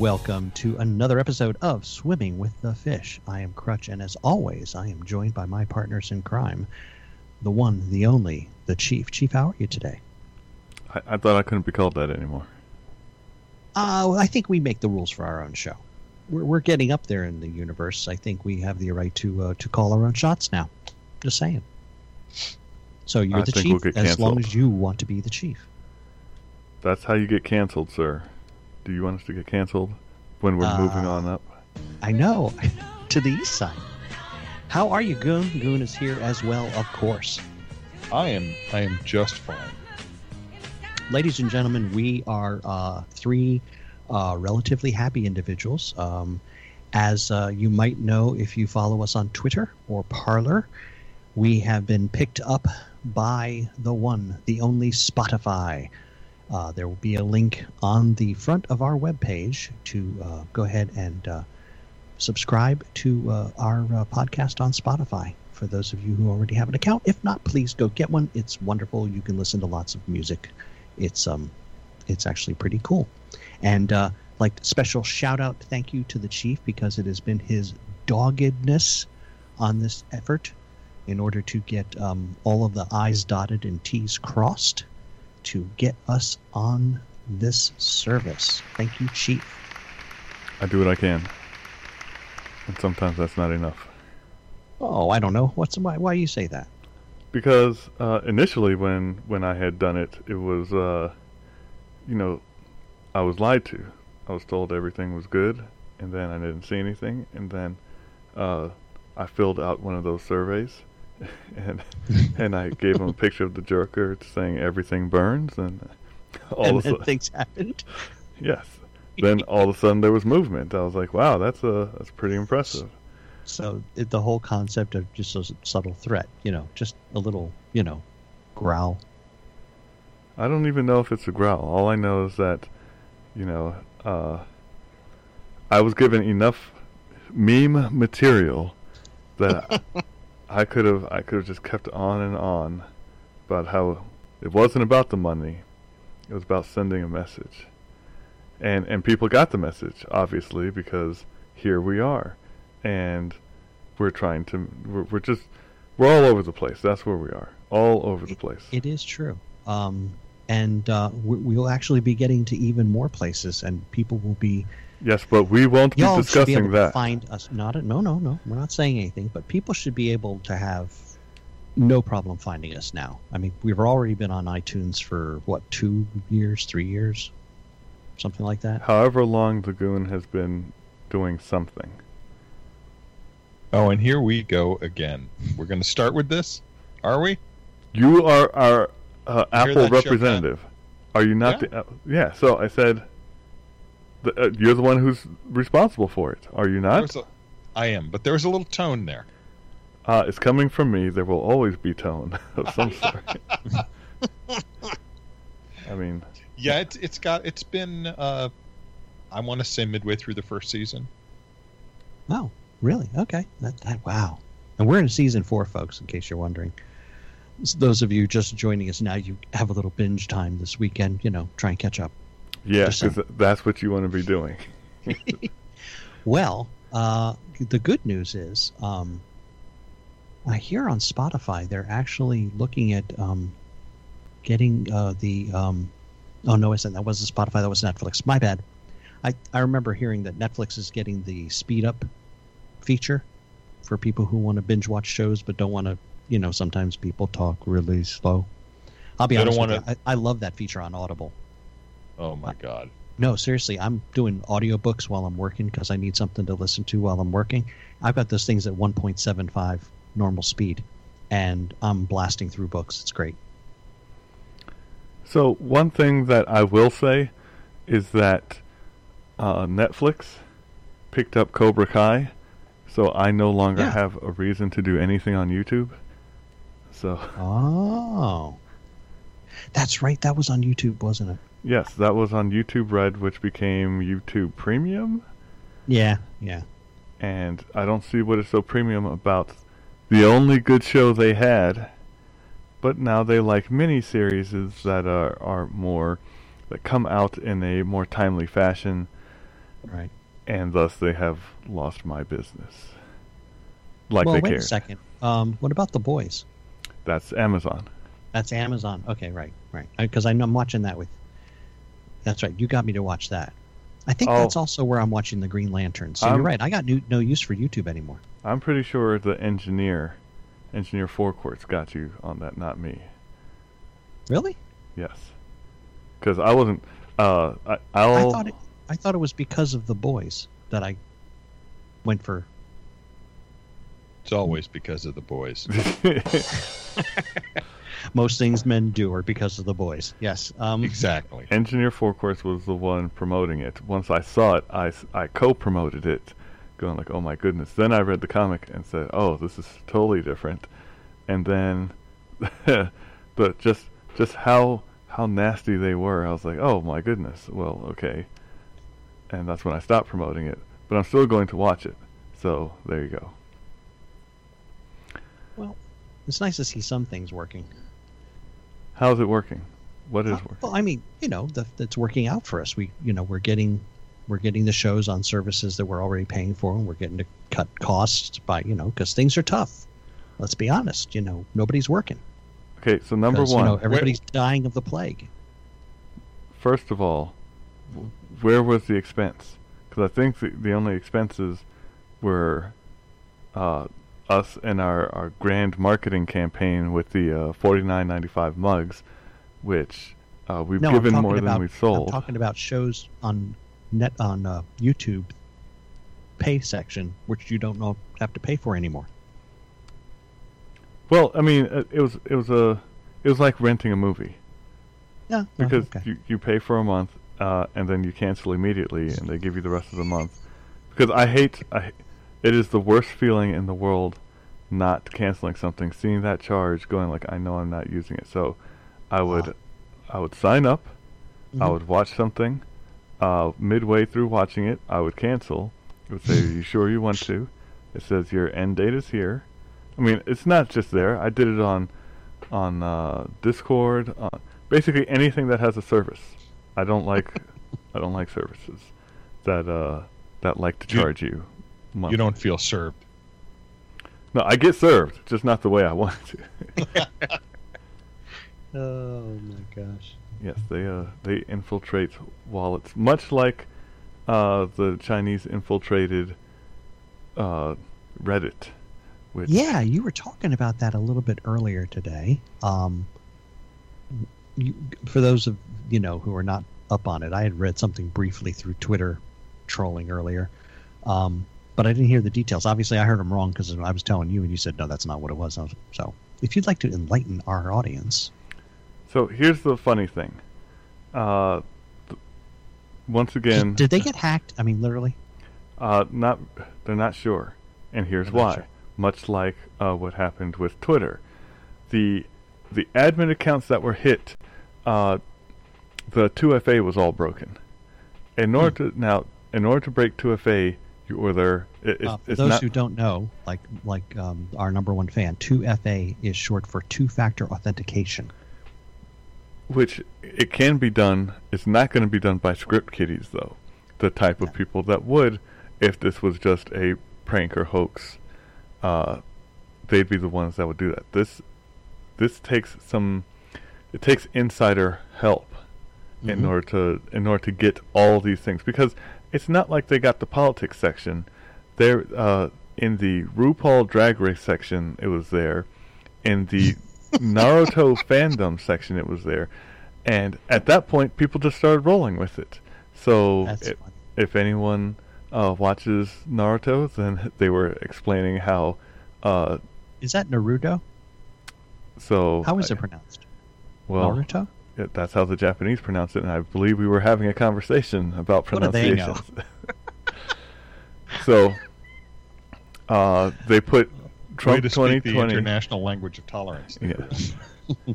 Welcome to another episode of Swimming with the Fish. I am Crutch, and as always, I am joined by my partners in crime, the one, the only, the Chief. Chief, how are you today? I, I thought I couldn't be called that anymore. Uh, I think we make the rules for our own show. We're, we're getting up there in the universe. I think we have the right to uh, to call our own shots now. Just saying. So you're I the chief we'll as long as you want to be the chief. That's how you get canceled, sir. Do you want us to get canceled when we're moving Uh, on up? I know. to the east side. How are you, Goon? Goon is here as well, of course. I am I am just fine. ladies and gentlemen, we are uh, three uh, relatively happy individuals. Um, as uh, you might know if you follow us on Twitter or Parler, we have been picked up by the one, the only Spotify. Uh, there will be a link on the front of our webpage to uh, go ahead and uh, subscribe to uh, our uh, podcast on Spotify. For those of you who already have an account, if not, please go get one. It's wonderful. You can listen to lots of music it's um it's actually pretty cool and uh like special shout out thank you to the chief because it has been his doggedness on this effort in order to get um, all of the i's dotted and t's crossed to get us on this service thank you chief I do what I can. And sometimes that's not enough. oh i don't know what's why why you say that Because uh, initially, when, when I had done it, it was, uh, you know, I was lied to. I was told everything was good, and then I didn't see anything, and then uh, I filled out one of those surveys, and and I gave him a picture of the Joker saying everything burns, and all and of a sudden, things happened Yes. Then all of a sudden there was movement. I was like, "Wow, that's a that's pretty impressive." so it, the whole concept of just a subtle threat you know just a little you know growl I don't even know if it's a growl. All I know is that, you know, uh, I was given enough meme material that I could have I could have just kept on and on about how it wasn't about the money. It was about sending a message. And and people got the message obviously because here we are. And we're trying to we're, we're just we're all over the place. That's where we are. All over the place. It is true. Um, and uh, we, we'll actually be getting to even more places, and people will be. Yes, but we won't be Y'all should be discussing able to that. find us. Not a, no, no, no. We're not saying anything, but people should be able to have no problem finding us now. I mean, we've already been on iTunes for what two years, three years, something like that. However long the goon has been doing something. Oh, and here we go again. We're going to start with this, are we? You are our uh, Apple representative. Are you not Yeah. the? Uh, yeah. So I said, the, uh, you're the one who's responsible for it. Are you not? was a- I am, but there was a little tone there. Uh, it's coming from me. There will always be tone of some sort. I mean, Yeah, it's it's got it's been uh, I want to say midway through the first season. Oh, really? Okay. That, that wow. And we're in season four, folks. In case you're wondering. S- Those of you just joining us now, you have a little binge time this weekend. You know, try and catch up. Yeah, because that's what you want to be doing. Well, uh, the good news is, um, I hear on Spotify they're actually looking at um, getting uh, the. Um, oh no, isn't that wasn't Spotify? That was Netflix. My bad. I I remember hearing that Netflix is getting the speed up feature for people who want to binge watch shows but don't want to. You know, sometimes people talk really slow. I'll be They honest don't with wanna- you. I, I love that feature on Audible. Oh my god. No, seriously, I'm doing audiobooks while I'm working because I need something to listen to while I'm working. I've got those things at 1.75 normal speed, and I'm blasting through books. It's great. So one thing that I will say is that uh, Netflix picked up Cobra Kai, so I no longer Yeah. have a reason to do anything on YouTube. So Oh, that's right. That was on YouTube, wasn't it? Yes, that was on YouTube Red, which became YouTube Premium, Yeah, yeah. and I don't see what is so premium about the only good show they had. But now they like mini series that are are more that come out in a more timely fashion. Right. and thus they have lost my business. Like well, they wait care. a second. Um, what about the boys? That's Amazon. That's Amazon. Okay, right, right. Because I know I'm watching that with. That's right. You got me to watch that. I think Oh. that's also where I'm watching the Green Lantern. So I'm- you're right. I got new, no use for YouTube anymore. I'm pretty sure the engineer, engineer forecourts, got you on that, not me. Really? Yes, because I wasn't. Uh, I, I I'll. thought it. I thought it was because of the boys that I went for. It's always because of the boys. Most things men do are because of the boys. Yes. Um, exactly. Engineer Forecourts was the one promoting it. Once I saw it, I, I co-promoted it, going like, oh my goodness. Then I read the comic and said, oh, this is totally different. And then, the just just how how nasty they were. I was like, oh my goodness. Well, okay. And that's when I stopped promoting it. But I'm still going to watch it. So there you go. Well, it's nice to see some things working. How's it working? What is Uh, working? Well, I mean, you know, the, that's working out for us. We, you know, we're getting we're getting the shows on services that we're already paying for, and we're getting to cut costs by, you know, because things are tough. Let's be honest. You know, nobody's working. Okay, so number one. you know, everybody's dying of the plague. first of all, where was the expense? Because I think the, the only expenses were uh, us and our, our grand marketing campaign with the uh, forty nine ninety five mugs, which uh, we've No, given more about, than we've sold. I'm talking about shows on net on uh, YouTube pay section, which you don't know have to pay for anymore. Well, I mean, it, it was it was a it was like renting a movie Yeah, because okay. you, you pay for a month uh, and then you cancel immediately and they give you the rest of the month. Because I hate I, it is the worst feeling in the world not canceling something, seeing that charge, going like I know I'm not using it. So I would. I would sign up, I Mhm. would watch something. Uh, midway through watching it, I would cancel. It would say, "Are you sure you want to?" It says your end date is here. I mean, it's not just there. I did it on on uh, Discord, on basically anything that has a service. I don't like I don't like services that uh that like to charge you. Money. You don't feel served. No, I get served, just not the way I want to. Oh my gosh. yes, they uh they infiltrate wallets, much like uh the Chinese infiltrated uh Reddit. Which Yeah, you were talking about that a little bit earlier today. Um, you, for those of you know who are not up on it, I had read something briefly through Twitter trolling earlier, um, but I didn't hear the details. Obviously, I heard them wrong because I was telling you, and you said no, that's not what it was. Was- So, if you'd like to enlighten our audience, So here's the funny thing. Uh, th- once again, did they get hacked? I mean, literally. Uh, not they're not sure, and here's why. sure. Much like uh, what happened with Twitter, the the admin accounts that were hit, uh, the 2FA was all broken. In order to now, in order to break 2FA, you or there, it, it's, Uh, those not who don't know, like like um, our number one fan, 2FA is short for two-factor authentication. which it can be done. It's not going to be done by script kiddies though, the type of people that would, if this was just a prank or hoax, uh, they'd be the ones that would do that. This, this takes some, it takes insider help in Mhm. order to in order to get all these things because it's not like they got the politics section. There, uh, in the RuPaul Drag Race section, it was there. In the Naruto fandom section, it was there. And at that point, people just started rolling with it. So if, anyone uh, watches Naruto, then they were explaining how. Uh, Is that Naruto? so How is it pronounced? Well, Naruto? It- that's how the Japanese pronounce it, and I believe we were having a conversation about What do they know? pronunciations. so, uh, they put Way Trump to speak the 2020. international language of tolerance. Yeah.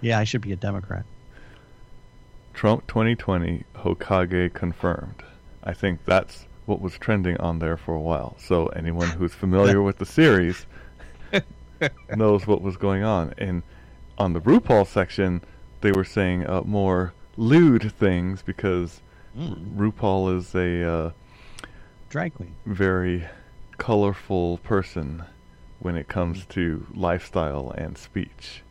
Yeah, I should be a Democrat. Trump 2020 Hokage confirmed. I think that's what was trending on there for a while. So anyone who's familiar with the series knows what was going on. And on the RuPaul section, they were saying uh, more lewd things because Mm. RuPaul is a uh, drag queen. very colorful person when it comes to lifestyle and speech.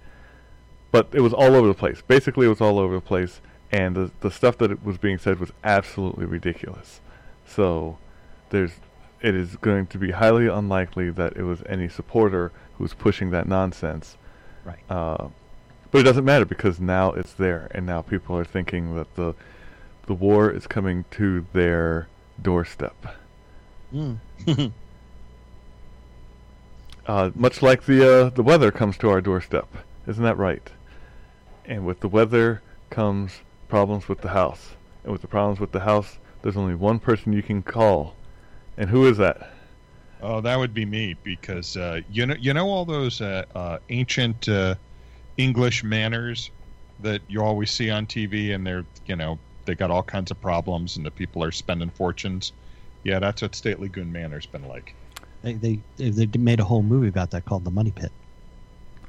But it was all over the place. Basically, it was all over the place, and the the stuff that was being said was absolutely ridiculous. So, there's it is going to be highly unlikely that it was any supporter who was pushing that nonsense. Right. Uh, but it doesn't matter because now it's there, and now people are thinking that the the war is coming to their doorstep. Mm. Uh, much like the uh, the weather comes to our doorstep, isn't that right? And with the weather comes problems with the house, and with the problems with the house, there's only one person you can call, and who is that? Oh, that would be me because uh, you know you know all those uh, uh, ancient uh, English manners that you always see on TV, and they're you know they got all kinds of problems, and the people are spending fortunes. Yeah, that's what Stately Goon Manor's been like. They, they they made a whole movie about that called The Money Pit.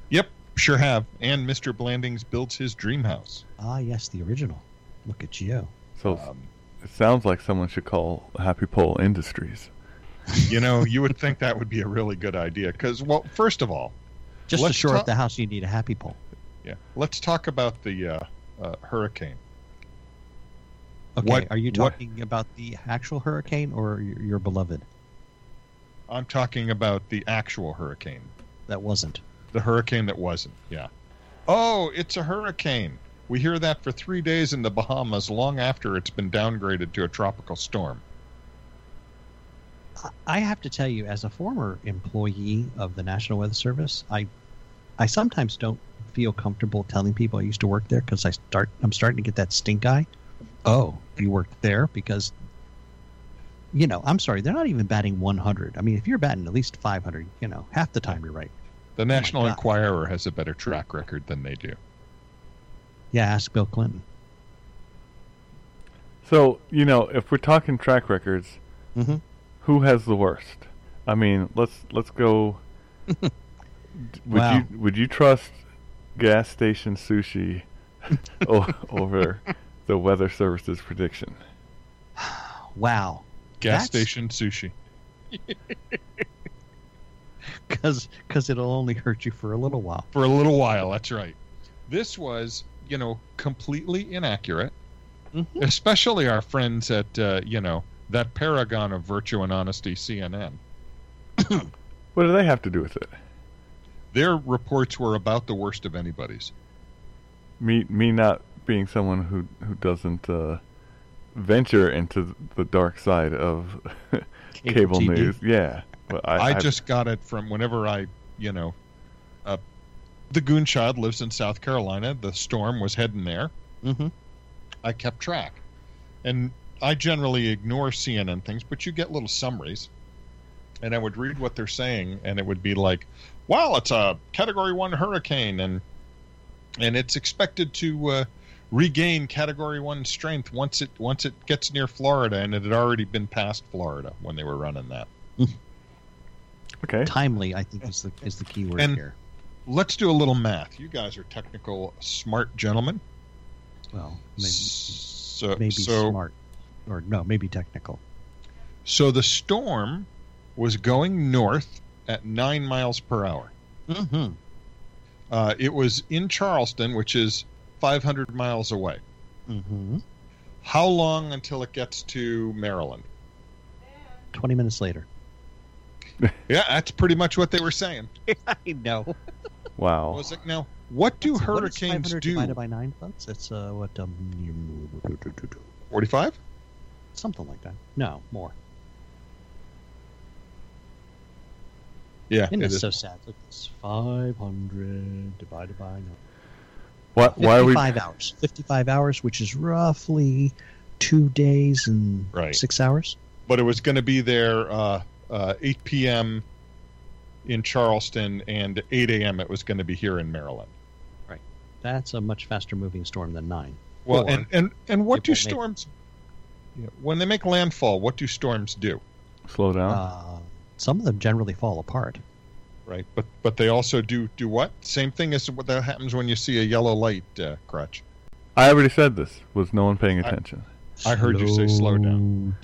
Yep, sure have. And Mr. Blandings builds his dream house. Ah, yes, the original. Look at you. So Um, it sounds like someone should call Happy Pole Industries. you know, you would think that would be a really good idea because, well, first of all, Just to Let's shore talk- up the house, you need a happy pole. yeah, let's talk about the uh, uh, hurricane. Okay, What- are you what- talking about the actual hurricane or your, your beloved? I'm talking about the actual hurricane. That wasn't. The hurricane that wasn't, yeah. Oh, it's a hurricane. We hear that for three days in the Bahamas long after it's been downgraded to a tropical storm. I- I have to tell you, as a former employee of the National Weather Service, I, I sometimes don't feel comfortable telling people I used to work there because I start, I'm starting to get that stink eye. Oh, you worked there because, you know, I'm sorry, they're not even batting 100. I mean, if you're batting at least 500, you know, half the time you're right. The National God. Enquirer has a better track record than they do. Yeah, ask Bill Clinton. So you know, if we're talking track records, Mm-hmm. Who has the worst? I mean, let's let's go. Would Wow. you would you trust gas station sushi o- over the weather service's prediction? Wow. Gas That's- station sushi. Because it'll only hurt you for a little while. For a little while, that's right. This was, you know, completely inaccurate, Mhm. especially our friends at, uh, you know, that paragon of virtue and honesty, CNN. What do they have to do with it? Their reports were about the worst of anybody's. Me me not being someone who who doesn't uh, venture into the dark side of cable, TV. news. Yeah, but I, I, I've- just got it from whenever I, you know, uh, the Goonchild lives in South Carolina. The storm was heading there. Mm-hmm. I kept track. And I generally ignore CNN things, but you get little summaries. And I would read what they're saying, and it would be like, "Well, it's a Category One hurricane, and and it's expected to uh, regain Category One strength once it once it gets near Florida, and it had already been past Florida when they were running that." okay. Timely, I think, is the is the key word And- here. Let's do a little math. You guys are technical, smart gentlemen. Well, maybe, so, maybe so smart, or no, maybe technical. So the storm was going north at nine miles per hour. Mm-hmm. Uh, it was in Charleston, which is 500 miles away. Mm-hmm. How long until it gets to Maryland? Twenty minutes later. Yeah, that's pretty much what they were saying. I know. I Wow. was like, now, what do What is hurricanes 500 do? divided by nine, folks? It's uh, what um, 45? Something like that. No, more. Yeah, Isn't it it is. so sad? Look, it's five hundred divided by nine. What? Why are we? Fifty-five hours. Fifty-five hours, which is roughly two days and Right. six hours. But it was going to be there uh, uh, 8 p.m. in Charleston, and 8 a.m. it was going to be here in Maryland. Right. That's a much faster moving storm than nine. Well, Or and, and, and what do make- storms, yeah, when they make landfall, what do storms do? Slow down. Uh, some of them generally fall apart. Right, but but they also do do what? Same thing as what that happens when you see a yellow light, uh, Crutch. I already said this. Was no one paying attention? I heard you say slow down.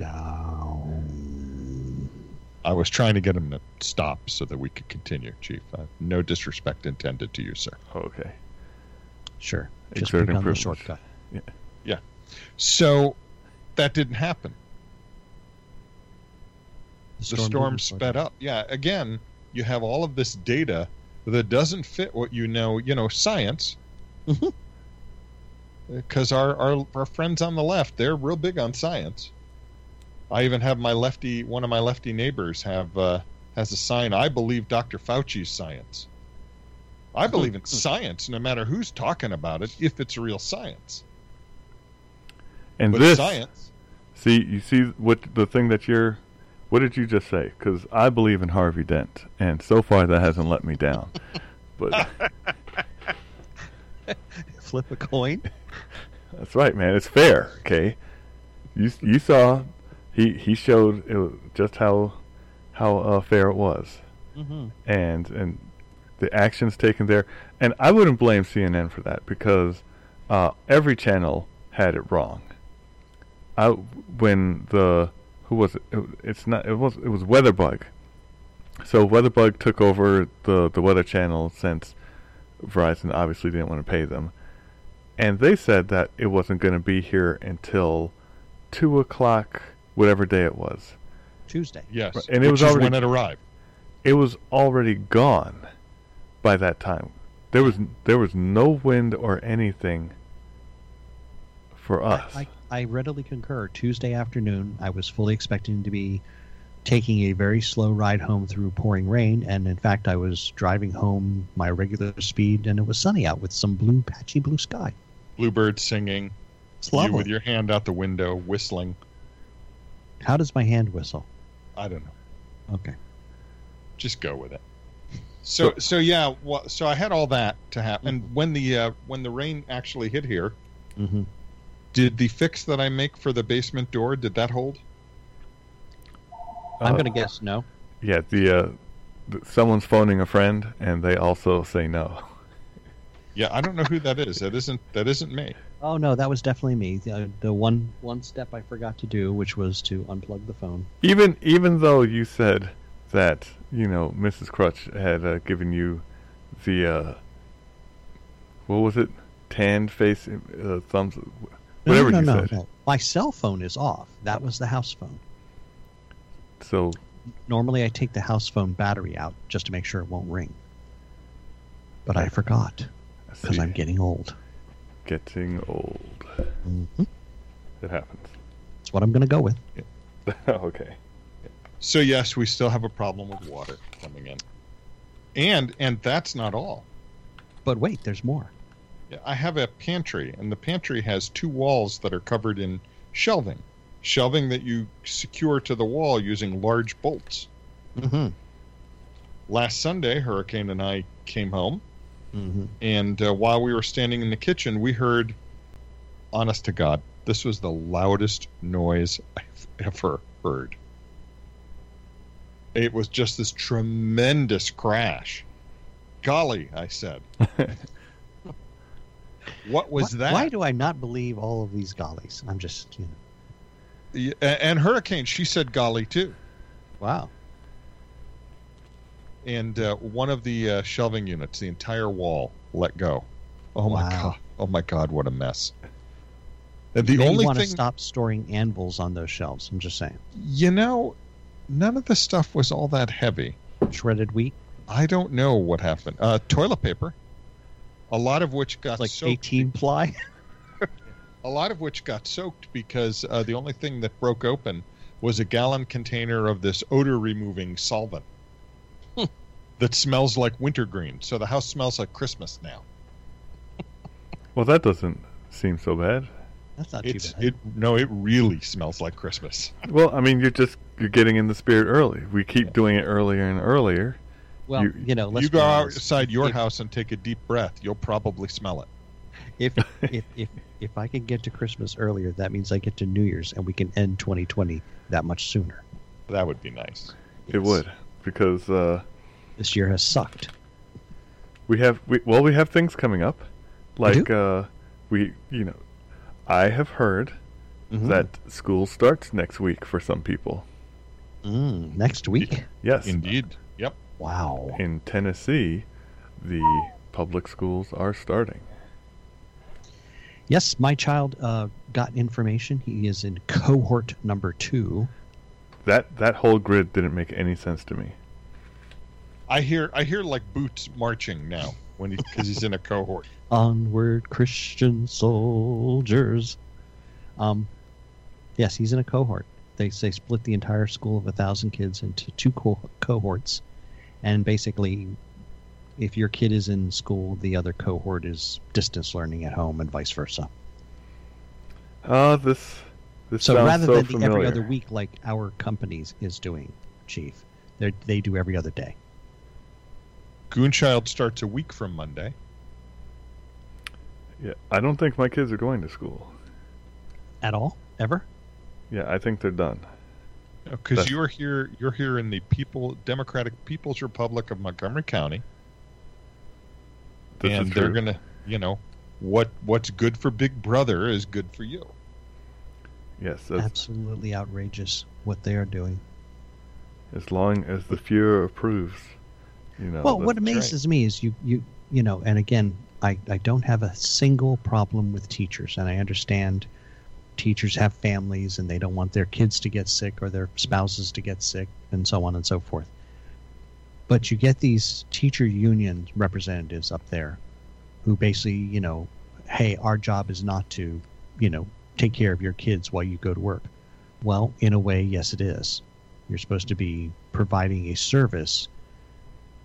I was trying to get him to stop so that we could continue, Chief. Uh, no disrespect intended to you, sir. Okay. Sure. Just Exerting pick on the privilege. shortcut. So that didn't happen. the storm storm sped up. Yeah, again, you have all of this data that doesn't fit what you know, you know, science. Mm-hmm. Uh, because our, our our friends on the left, they're real big on science. I even have my lefty, one of my lefty neighbors have uh, has a sign. I believe Dr. Fauci's science. I mm-hmm. believe in mm-hmm. science, no matter who's talking about it, if it's real science. And this, science, see, you see what the thing that you're. What did you just say? Because I believe in Harvey Dent, and so far that hasn't let me down. But Flip a coin. that's right, man. It's fair, okay? You you saw, he he showed it just how how uh, fair it was. Mm-hmm. and and the actions taken there. And I wouldn't blame CNN for that because uh, every channel had it wrong. I when the who was it? it? It's not. It was it was WeatherBug. So WeatherBug took over the the weather channel since Verizon obviously didn't want to pay them, and they said that it wasn't going to be here until two o'clock, whatever day it was. Tuesday. yes, Right, and it which was is already- when it arrived. it was already gone by that time. There was there was no wind or anything for us. I, I, I readily concur. Tuesday afternoon, I was fully expecting to be taking a very slow ride home through pouring rain, and in fact, I was driving home my regular speed, and it was sunny out with some blue, patchy blue sky. Bluebird singing, It's you with your hand out the window whistling. How does my hand whistle? I don't know. Okay. Just go with it. So so yeah, well, so I had all that to happen. And when the uh, when the rain actually hit here, Mm-hmm. Did the fix that I make for the basement door did that hold? I'm Uh, going to guess no. yeah, the, uh, th- someone's phoning a friend, and they also say no. Yeah, I don't know who that is. That isn't that isn't me. Oh no, that was definitely me. The, the one one step I forgot to do, which was to unplug the phone. Even even though you said that you know Mrs. Crutch had uh, given you the uh, what was it, tanned face uh, thumbs, No, whatever no, you no, said. no. My cell phone is off. That was the house phone. So Normally, I take the house phone battery out just to make sure it won't ring. But I forgot because. I'm getting old. getting old. hmm It happens. That's what I'm going to go with. okay. So yes, we still have a problem with water coming in, and and that's not all. But wait, there's more. I have a pantry, and the pantry has two walls that are covered in shelving, shelving that you secure to the wall using large bolts. Mm-hmm. Last Sunday, Hurricane and I came home, Mm-hmm. and uh, while we were standing in the kitchen, we heard, honest to God, this was the loudest noise I've ever heard. It was just this tremendous crash. Golly, I said. What was that? Why do I not believe all of these gollies? I'm just, you know, and Hurricane, she said golly too. wow. And uh, one of the uh, shelving units, the entire wall, let go. Oh my Wow. god! Oh my god! What a mess. The You only want to thing, stop storing anvils on those shelves. I'm just saying. you know, none of the stuff was all that heavy. Shredded wheat, I don't know what happened. Uh, toilet paper, a lot of which got like soaked. 18 ply. A lot of which got soaked because uh, the only thing that broke open was a gallon container of this odor removing solvent Hmm. that smells like wintergreen. So the house smells like Christmas now. Well, that doesn't seem so bad. That's not It's too bad. it no, it really smells like Christmas. Well, I mean, you're just you're getting in the spirit early. We keep doing it earlier and earlier. Well, you- you, know, let's you go outside your If- house and take a deep breath, you'll probably smell it. If, if if if I can get to Christmas earlier, that means I get to New Year's, and we can end 2020 that much sooner. That would be nice. It would because uh, This year has sucked. we have we, well we have things coming up, like uh, we you know, I have heard Mhm. that school starts next week for some people. Mm, next week? Yes. Indeed. Yep. Wow. In Tennessee, the public schools are starting. Yes, my child uh, got information. He is in cohort number two. That that whole grid didn't make any sense to me. I hear I hear like boots marching now when he because he's in a cohort. Onward, Christian soldiers. Um, yes, he's in a cohort. They they split the entire school of a thousand kids into two co- cohorts, and basically, if your kid is in school, the other cohort is distance learning at home, and vice versa. Ah, this this So sounds rather so than familiar. every other week like our companies is doing, Chief, they they do every other day. Goonchild starts a week from Monday. Yeah, I don't think my kids are going to school. At all, ever? Yeah, I think they're done. Because That's- you're here, you're here in the People Democratic People's Republic of Montgomery County, This and is they're gonna, you know, what what's good for Big Brother is good for you. Yes, as, Absolutely outrageous what they are doing. as long as the Fuhrer approves. You know. well, what amazes me is you you you know, and again, I I don't have a single problem with teachers, and I understand teachers have families and they don't want their kids to get sick or their spouses to get sick and so on and so forth. But you get these teacher union representatives up there who basically, you know, hey, our job is not to, you know, take care of your kids while you go to work. Well, in a way, yes, it is. You're supposed to be providing a service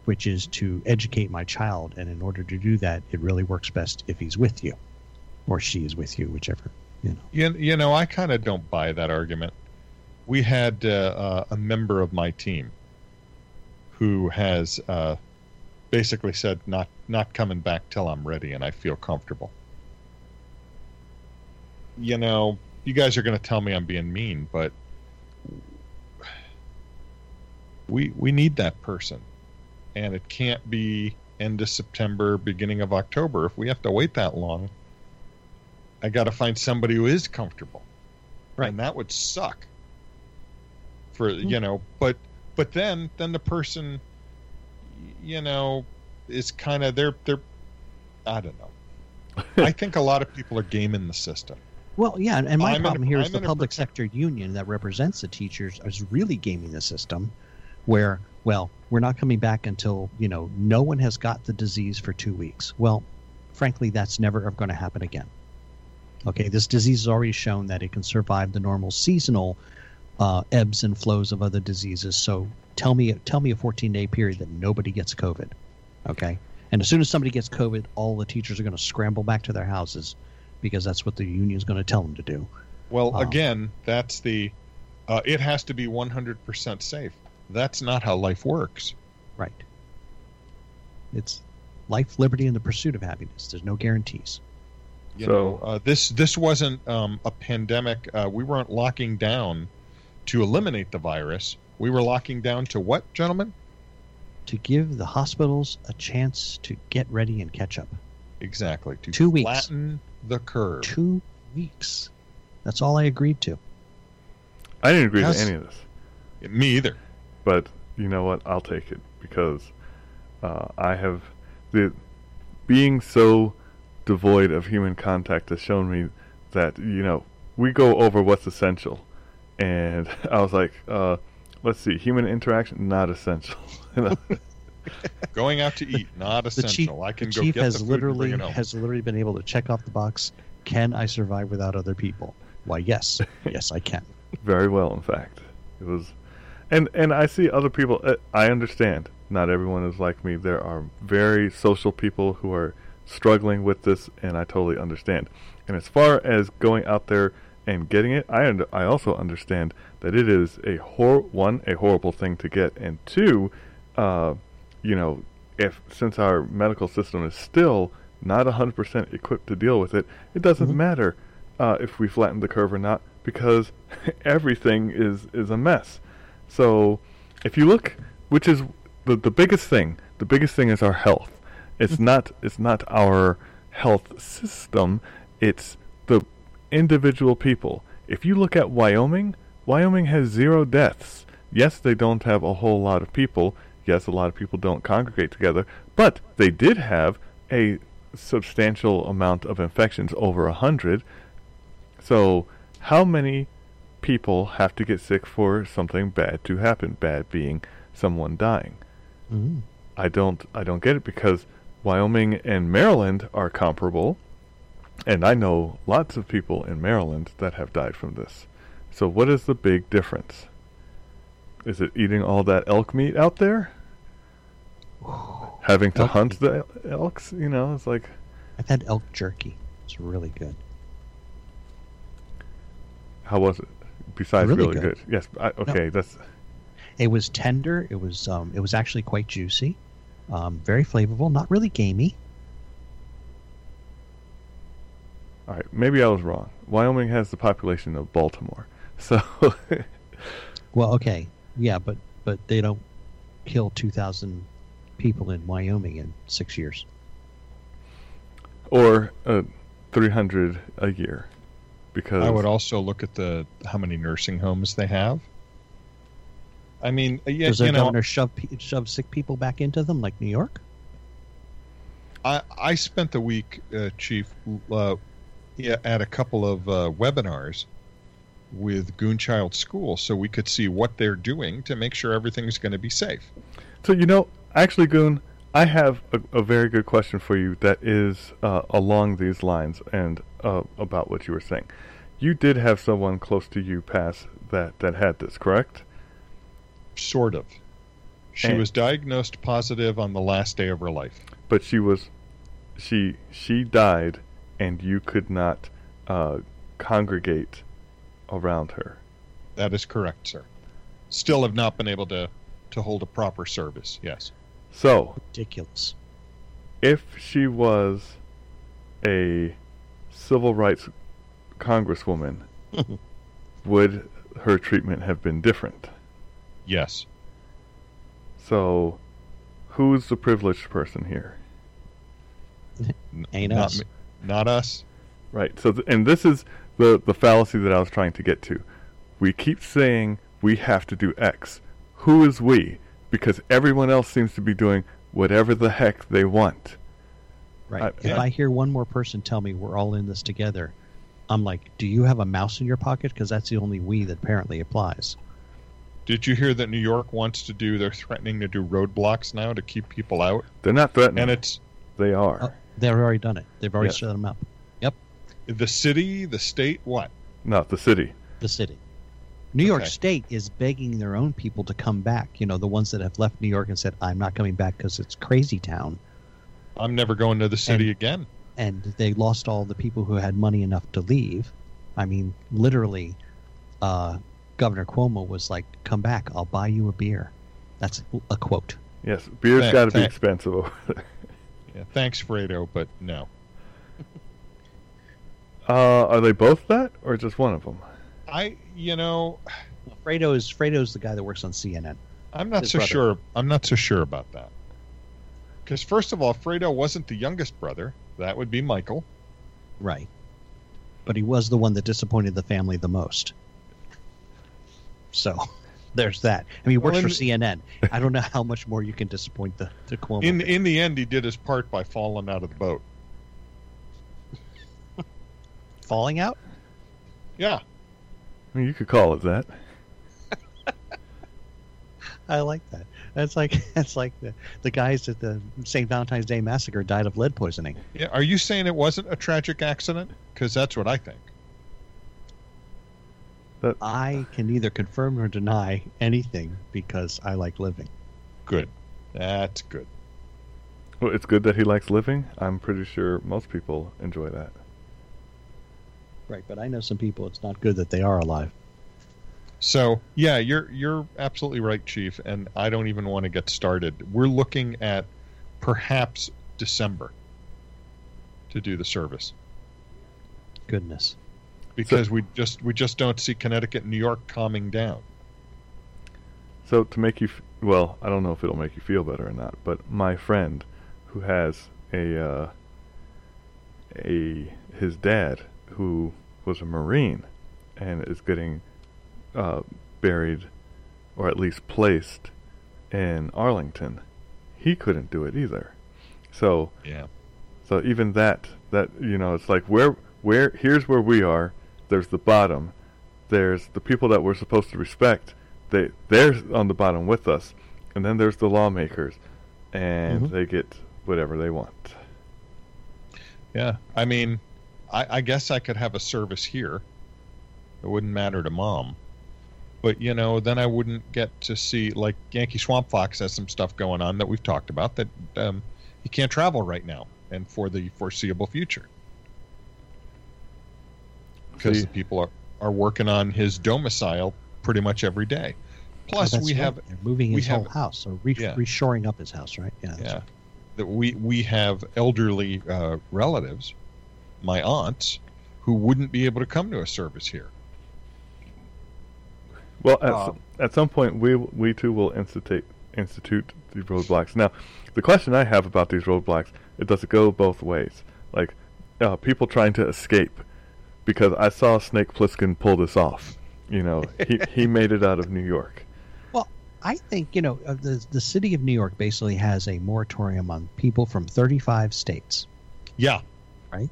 which is to educate my child. And in order to do that, it really works best if he's with you or she is with you, whichever, you know. You, you know, I kind of don't buy that argument. We had uh, uh, a member of my team who has uh, basically said not not coming back till I'm ready and I feel comfortable. You know, you guys are going to tell me I'm being mean, but we we need that person, and it can't be end of September, beginning of October. If we have to wait that long, I got to find somebody who is comfortable. Right. And that would suck. For hmm. you know, but but then then the person you know is kind of they're they're I don't know. I think a lot of people are gaming the system. Well, yeah, and my I'm in a- problem here is the public sector union that represents the teachers is really gaming the system, where well, we're not coming back until you know no one has got the disease for two weeks. Well, frankly, that's never going to happen again. Okay, this disease has already shown that it can survive the normal seasonal uh, ebbs and flows of other diseases. So tell me, tell me a 14 day period that nobody gets COVID. Okay, and as soon as somebody gets COVID, all the teachers are going to scramble back to their houses because that's what the union is going to tell them to do. Well, Um, again, that's the uh, it has to be 100% safe. That's not how life works. Right. It's life, liberty, and the pursuit of happiness. There's no guarantees. You So- know, uh, this this wasn't um, a pandemic. Uh, we weren't locking down to eliminate the virus. We were locking down to what, gentlemen? To give the hospitals a chance to get ready and catch up. Exactly to Two weeks. flatten the curve. Two weeks. That's all I agreed to. I didn't agree Yes. to any of this, Me either. but you know what? I'll take it because uh, I have the being so devoid of human contact has shown me that you know we go over what's essential, and I was like, uh, let's see, human interaction not essential. Going out to eat not The essential. chief, I can the go chief get has the food literally and bring it home. has literally been able to check off the box. Can I survive without other people? Why, yes, yes, I can. Very well, in fact, it was, and and I see other people. Uh, I understand not everyone is like me. There are very social people who are struggling with this, and I totally understand. And as far as going out there and getting it, I und- I also understand that it is a hor one a horrible thing to get, and two, uh, you know, if since our medical system is still not 100% equipped to deal with it, it doesn't Mhm. matter uh, if we flatten the curve or not because everything is is a mess. So if you look, which is the the biggest thing, the biggest thing is our health. It's not it's not our health system. It's the individual people. If you look at Wyoming, Wyoming has zero deaths, Yes, they don't have a whole lot of people. Yes, a lot of people don't congregate together, but they did have a substantial amount of infections, over a hundred. So, how many people have to get sick for something bad to happen? Bad being someone dying. Mm. I don't I don't get it because Wyoming and Maryland are comparable, and I know lots of people in Maryland that have died from this. So what is the big difference? Is it eating all that elk meat out there? Having to hunt the elks, you know, it's like I've had elk jerky. It's really good. how was it? Besides Really really, good. good. Yes, I, okay, that's It was tender. It was um, it was actually quite juicy, um, very flavorful. Not really gamey. all right. Maybe I was wrong. Wyoming has the population of Baltimore, so Well, okay, yeah, but but they don't kill two thousand people in Wyoming in six years. or uh, three hundred a year, because I would also look at the how many nursing homes they have. I mean, uh, yeah, Does you the know, governor shove pe- shove sick people back into them like New York? I, I spent the week, uh, Chief, uh, yeah, at a couple of uh, webinars with Goonchild School, so we could see what they're doing to make sure everything's going to be safe. So you know, actually, Goon, I have a, a very good question for you that is uh, along these lines and uh, about what you were saying. You did have someone close to you pass that that had this, correct? Sort of. She And- was diagnosed positive on the last day of her life. But she was, she she died, and you could not uh, congregate around her. That is correct, sir. Still have not been able to to hold a proper service. Yes. So Ridiculous. if she was a civil rights congresswoman, would her treatment have been different? Yes. So, who's the privileged person here? Ain't not us. me- not us. Right. So, th- and this is the the fallacy that I was trying to get to. We keep saying we have to do X. Who is we? Because everyone else seems to be doing whatever the heck they want. Right. I- if yeah. I hear one more person tell me we're all in this together, I'm like, do you have a mouse in your pocket? Because that's the only we that apparently applies. Did you hear that New York wants to do? They're threatening to do roadblocks now to keep people out, They're not threatening. and it's they are. Oh, they've already done it. They've already Yes. set them up. Yep. The city, the state. What? Not the city. The city. New York Okay. State is begging their own people to come back. You know, the ones that have left New York and said, I'm not coming back because it's crazy town. I'm never going to the city And- again. and they lost all the people who had money enough to leave. I mean, literally, uh, Governor Cuomo was like, "Come back, I'll buy you a beer." That's a quote. Yes, beer's got to be expensive over there. Yeah, thanks, Fredo, but no. Uh, are they both that, or just one of them? I, you know, Fredo is Fredo's the guy that works on CNN. I'm not His so brother. sure. I'm not so sure about that. Because first of all, Fredo wasn't the youngest brother. That would be Michael. Right. But he was the one that disappointed the family the most. So there's that. I mean, he Well, works for in- CNN. I don't know how much more you can disappoint the, the Cuomo. In in the end, he did his part by falling out of the boat. Falling out? Yeah, I mean, you could call it that. I like that. That's like that's like the, the guys at the St. Valentine's Day massacre died of lead poisoning. yeah. Are you saying it wasn't a tragic accident? Because that's what I think. I can neither confirm or deny anything because I like living. Good. That's good. Well, it's good that he likes living. I'm pretty sure most people enjoy that. Right, but I know some people it's not good that they are alive. So yeah, you're you're absolutely right, Chief. And I don't even want to get started. We're looking at perhaps December to do the service Goodness. Because we just we just don't see Connecticut and New York calming down. So to make you, f- well, I don't know if it'll make you feel better or not, but my friend, who has a, uh, a his dad who was a marine, and is getting uh, buried or at least placed in Arlington, he couldn't do it either. So Yeah. so even that that you know it's like where where here's where we are. There's the bottom. There's the people that we're supposed to respect. They they're on the bottom with us, and then there's the lawmakers, and Mhm. they get whatever they want. Yeah. I mean, I, I guess I could have a service here. It wouldn't matter to mom. But, you know, then I wouldn't get to see, like, Yankee Swamp Fox has some stuff going on that we've talked about that um, he can't travel right now and for the foreseeable future. Because See- the people are, are working on his domicile pretty much every day. Plus, Oh, we right. have They're moving we his whole have- house, or re- Yeah. reshoring up his house, right? Yeah. that's yeah right. that we we have elderly uh, relatives my aunts who wouldn't be able to come to a service here Well, at, Um, at some point, we we too will institute institute these roadblocks. Now, the question I have about these roadblocks it does it go both ways? Like uh, people trying to escape, because I saw Snake Plissken pull this off. You know, he he made it out of New York. Well, I think you know uh, the the city of New York basically has a moratorium on people from 35 states. yeah Right.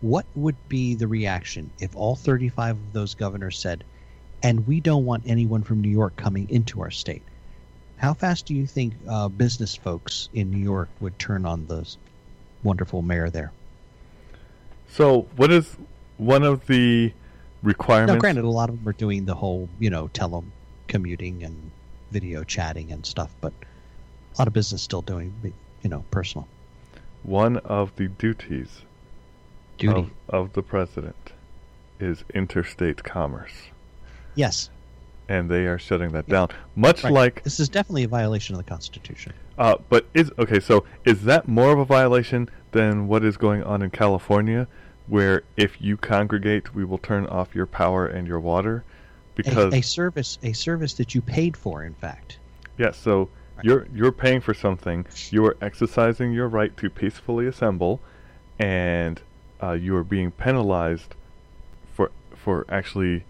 What would be the reaction if all 35 of those governors said, "And we don't want anyone from New York coming into our state"? How fast do you think uh, business folks in New York would turn on the wonderful mayor there? So, what is one of the requirements? Now, granted, a lot of them are doing the whole, you know, telecommuting and video chatting and stuff, but a lot of business still doing, you know, personal One of the duties duty. of, of the president is interstate commerce, yes, and they are shutting that down. Much right. like this is definitely a violation of the Constitution. Uh, but is okay. So is that more of a violation than what is going on in California, where if you congregate, we will turn off your power and your water? Because a, a service, a service that you paid for, in fact. yes, so Right. you're you're paying for something. You are exercising your right to peacefully assemble, and uh, you are being penalized for for actually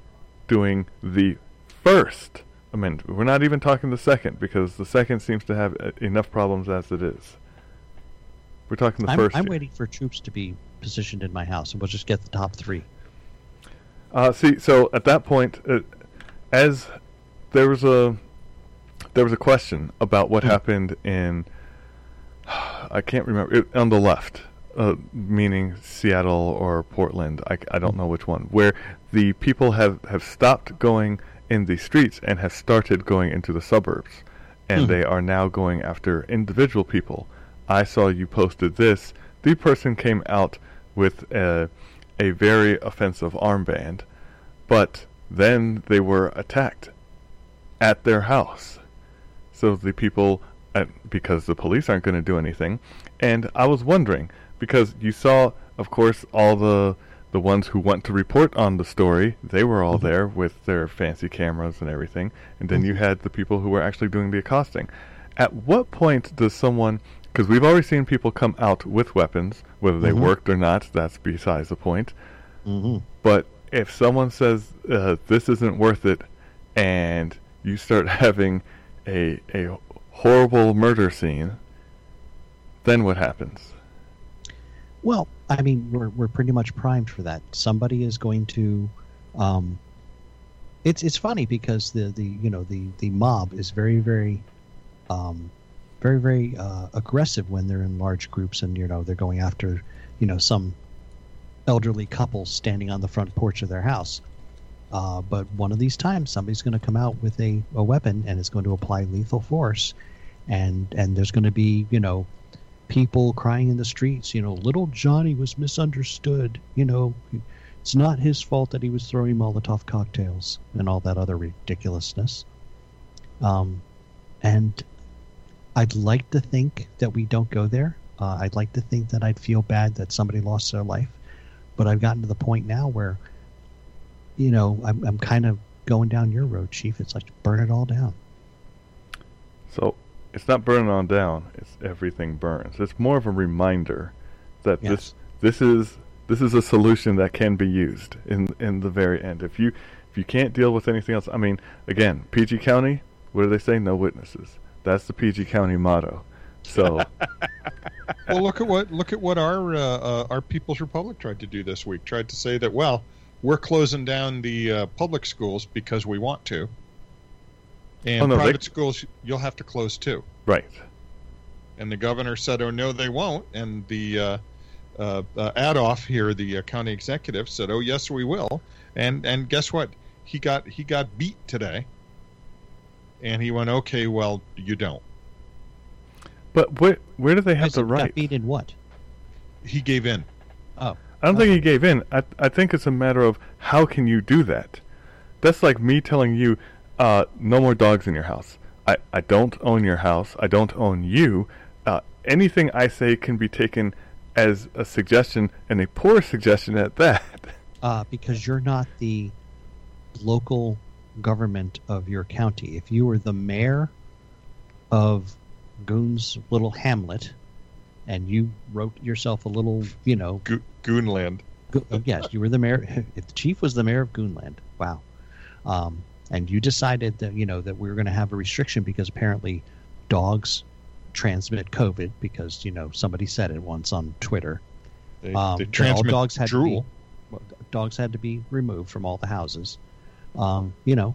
doing the first amendment. We're not even talking the second because the second seems to have uh, enough problems as it is. We're talking the I'm, first. I'm here. waiting for troops to be positioned in my house, and we'll just get the top three. Uh, see, so at that point, uh, as there was a there was a question about what Hmm. happened in I can't remember it, on the left, uh, meaning Seattle or Portland. I, I don't know which one. Where the people have have stopped going in the streets and have started going into the suburbs, and Hmm. they are now going after individual people. I saw you posted this. The person came out with a a very offensive armband, but then they were attacked at their house. So the people, uh, because the police aren't going to do anything, and I was wondering because you saw, of course, all the the ones who want to report on the story. They were all Mhm. there with their fancy cameras and everything, and then Mhm. you had the people who were actually doing the accosting. At what point does someone? Because we've already seen people come out with weapons, whether they Mhm. worked or not. That's besides the point. Mm-hmm. But if someone says uh, this isn't worth it, and you start having a a horrible murder scene, then what happens? Well, I mean, we're we're pretty much primed for that. Somebody is going to. Um, it's it's funny because the the you know the the mob is very very, um, very very uh, aggressive when they're in large groups and you know they're going after you know some elderly couple standing on the front porch of their house. Uh, but one of these times, somebody's going to come out with a, a weapon and is going to apply lethal force, and and there's going to be you know people crying in the streets, you know, little Johnny was misunderstood. You know, it's not his fault that he was throwing Molotov cocktails and all that other ridiculousness. Um, and I'd like to think that we don't go there. Uh, I'd like to think that I'd feel bad that somebody lost their life, but I've gotten to the point now where, you know, I'm, I'm kind of going down your road, Chief. It's like burn it all down. So it's not burning on down; it's everything burns. It's more of a reminder that Yes. this this is this is a solution that can be used in in the very end. If you if you can't deal with anything else, I mean, again, PG County, What do they say? No witnesses. That's the PG County motto. So, well, look at what look at what our uh, uh, our People's Republic tried to do this week. Tried to say that well, we're closing down the uh, public schools because we want to, and Oh, no, they- private schools you'll have to close too. right. And the governor said, "Oh no, they won't." And the uh, uh, uh, Adolf here, the uh, county executive, said, "Oh yes, we will." And and guess what? He got he got beat today. And he went, "Okay, well, you don't." But where where do they have Guys, the got right? beat in what? He gave in. Oh. I don't think he gave in. I I think it's a matter of how can you do that. That's like me telling you, uh, no more dogs in your house. I, I don't own your house. I don't own you. Uh, anything I say can be taken as a suggestion and a poor suggestion at that. Uh, because you're not the local government of your county. If you were the mayor of Goon's little hamlet, and you wrote yourself a little, you know, Go- Goonland. Go- uh, yes, you were the mayor. If the chief was the mayor of Goonland, wow, um, and you decided that you know that we were going to have a restriction because apparently dogs transmit COVID because you know somebody said it once on Twitter. They, Um, they all transmit dogs had drool. to be dogs had to be removed from all the houses. Um, you know,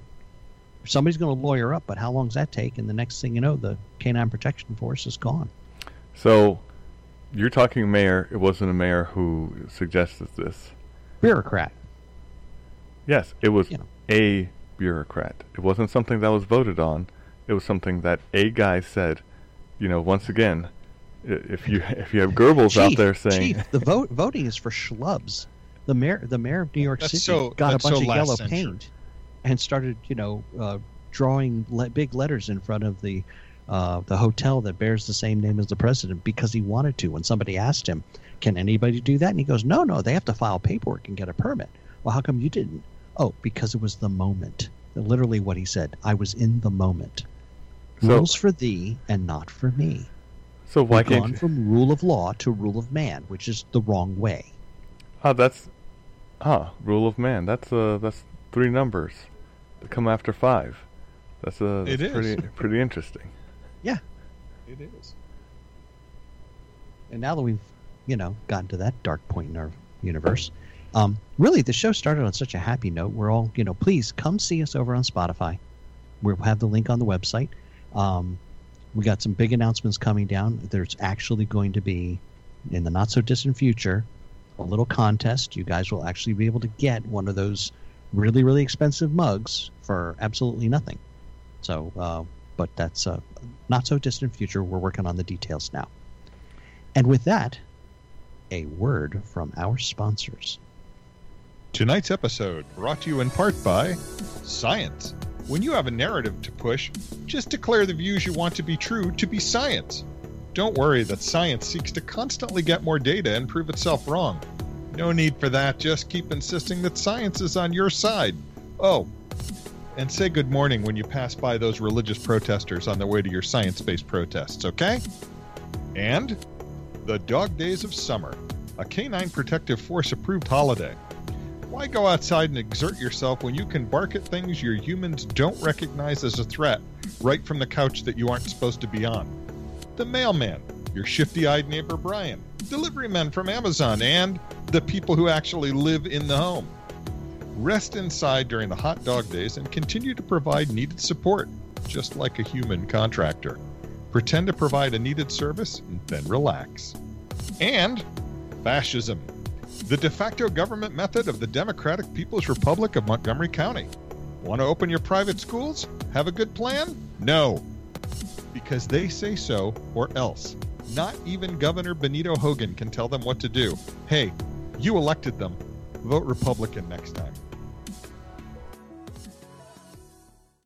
somebody's going to lawyer up, but how long does that take? And the next thing you know, the Canine Protection Force is gone. So, you're talking mayor. It wasn't a mayor who suggested this. Bureaucrat. Yes, it was You know. a bureaucrat. It wasn't something that was voted on. It was something that a guy said. You know, once again, if you if you have Goebbels out there saying, Chief, the vote voting is for schlubs. The mayor, the mayor of New York That's City, so- got a bunch so of yellow century. paint and started, you know, uh, drawing le- big letters in front of the uh, the hotel that bears the same name as the president because he wanted to. When somebody asked him, "Can anybody do that?" and he goes, "No, no, they have to file paperwork and get a permit." Well, how come you didn't? Oh, because it was the moment. Literally, what he said. I was in the moment. So- Rules for thee and not for me. "So why We've can't gone you?" from rule of law to rule of man, which is the wrong way. Ah, that's ah rule of man. That's uh that's three numbers come after five. That's uh It that's is. pretty pretty interesting. Yeah. It is. And now that we've, you know, gotten to that dark point in our universe, um, really the show started on such a happy note. We're all, you know, please come see us over on Spotify. We'll have the link on the website. Um, we got some big announcements coming down. There's actually going to be, in the not so distant future, a little contest. You guys will actually be able to get one of those really, really expensive mugs for absolutely nothing. So, uh, but that's a not so distant future. We're working on the details now. And with that, a word from our sponsors. Tonight's episode brought to you in part by Science. When you have a narrative to push, just declare the views you want to be true to be science. Don't worry that science seeks to constantly get more data and prove itself wrong. No need for that, just keep insisting that science is on your side. Oh, and say good morning when you pass by those religious protesters on their way to your science based protests, okay? And the Dog Days of Summer, a canine protective force approved holiday. Why go outside and exert yourself when you can bark at things your humans don't recognize as a threat right from the couch that you aren't supposed to be on? The mailman, your shifty eyed neighbor Brian, delivery men from Amazon, and the people who actually live in the home. Rest inside during the hot dog days and continue to provide needed support, just like a human contractor. Pretend to provide a needed service, and then relax. And fascism, the de facto government method of the Democratic People's Republic of Montgomery County. Want to open your private schools? Have a good plan? No. Because they say so, or else. Not even Governor Benito Hogan can tell them what to do. Hey, you elected them. Vote Republican next time.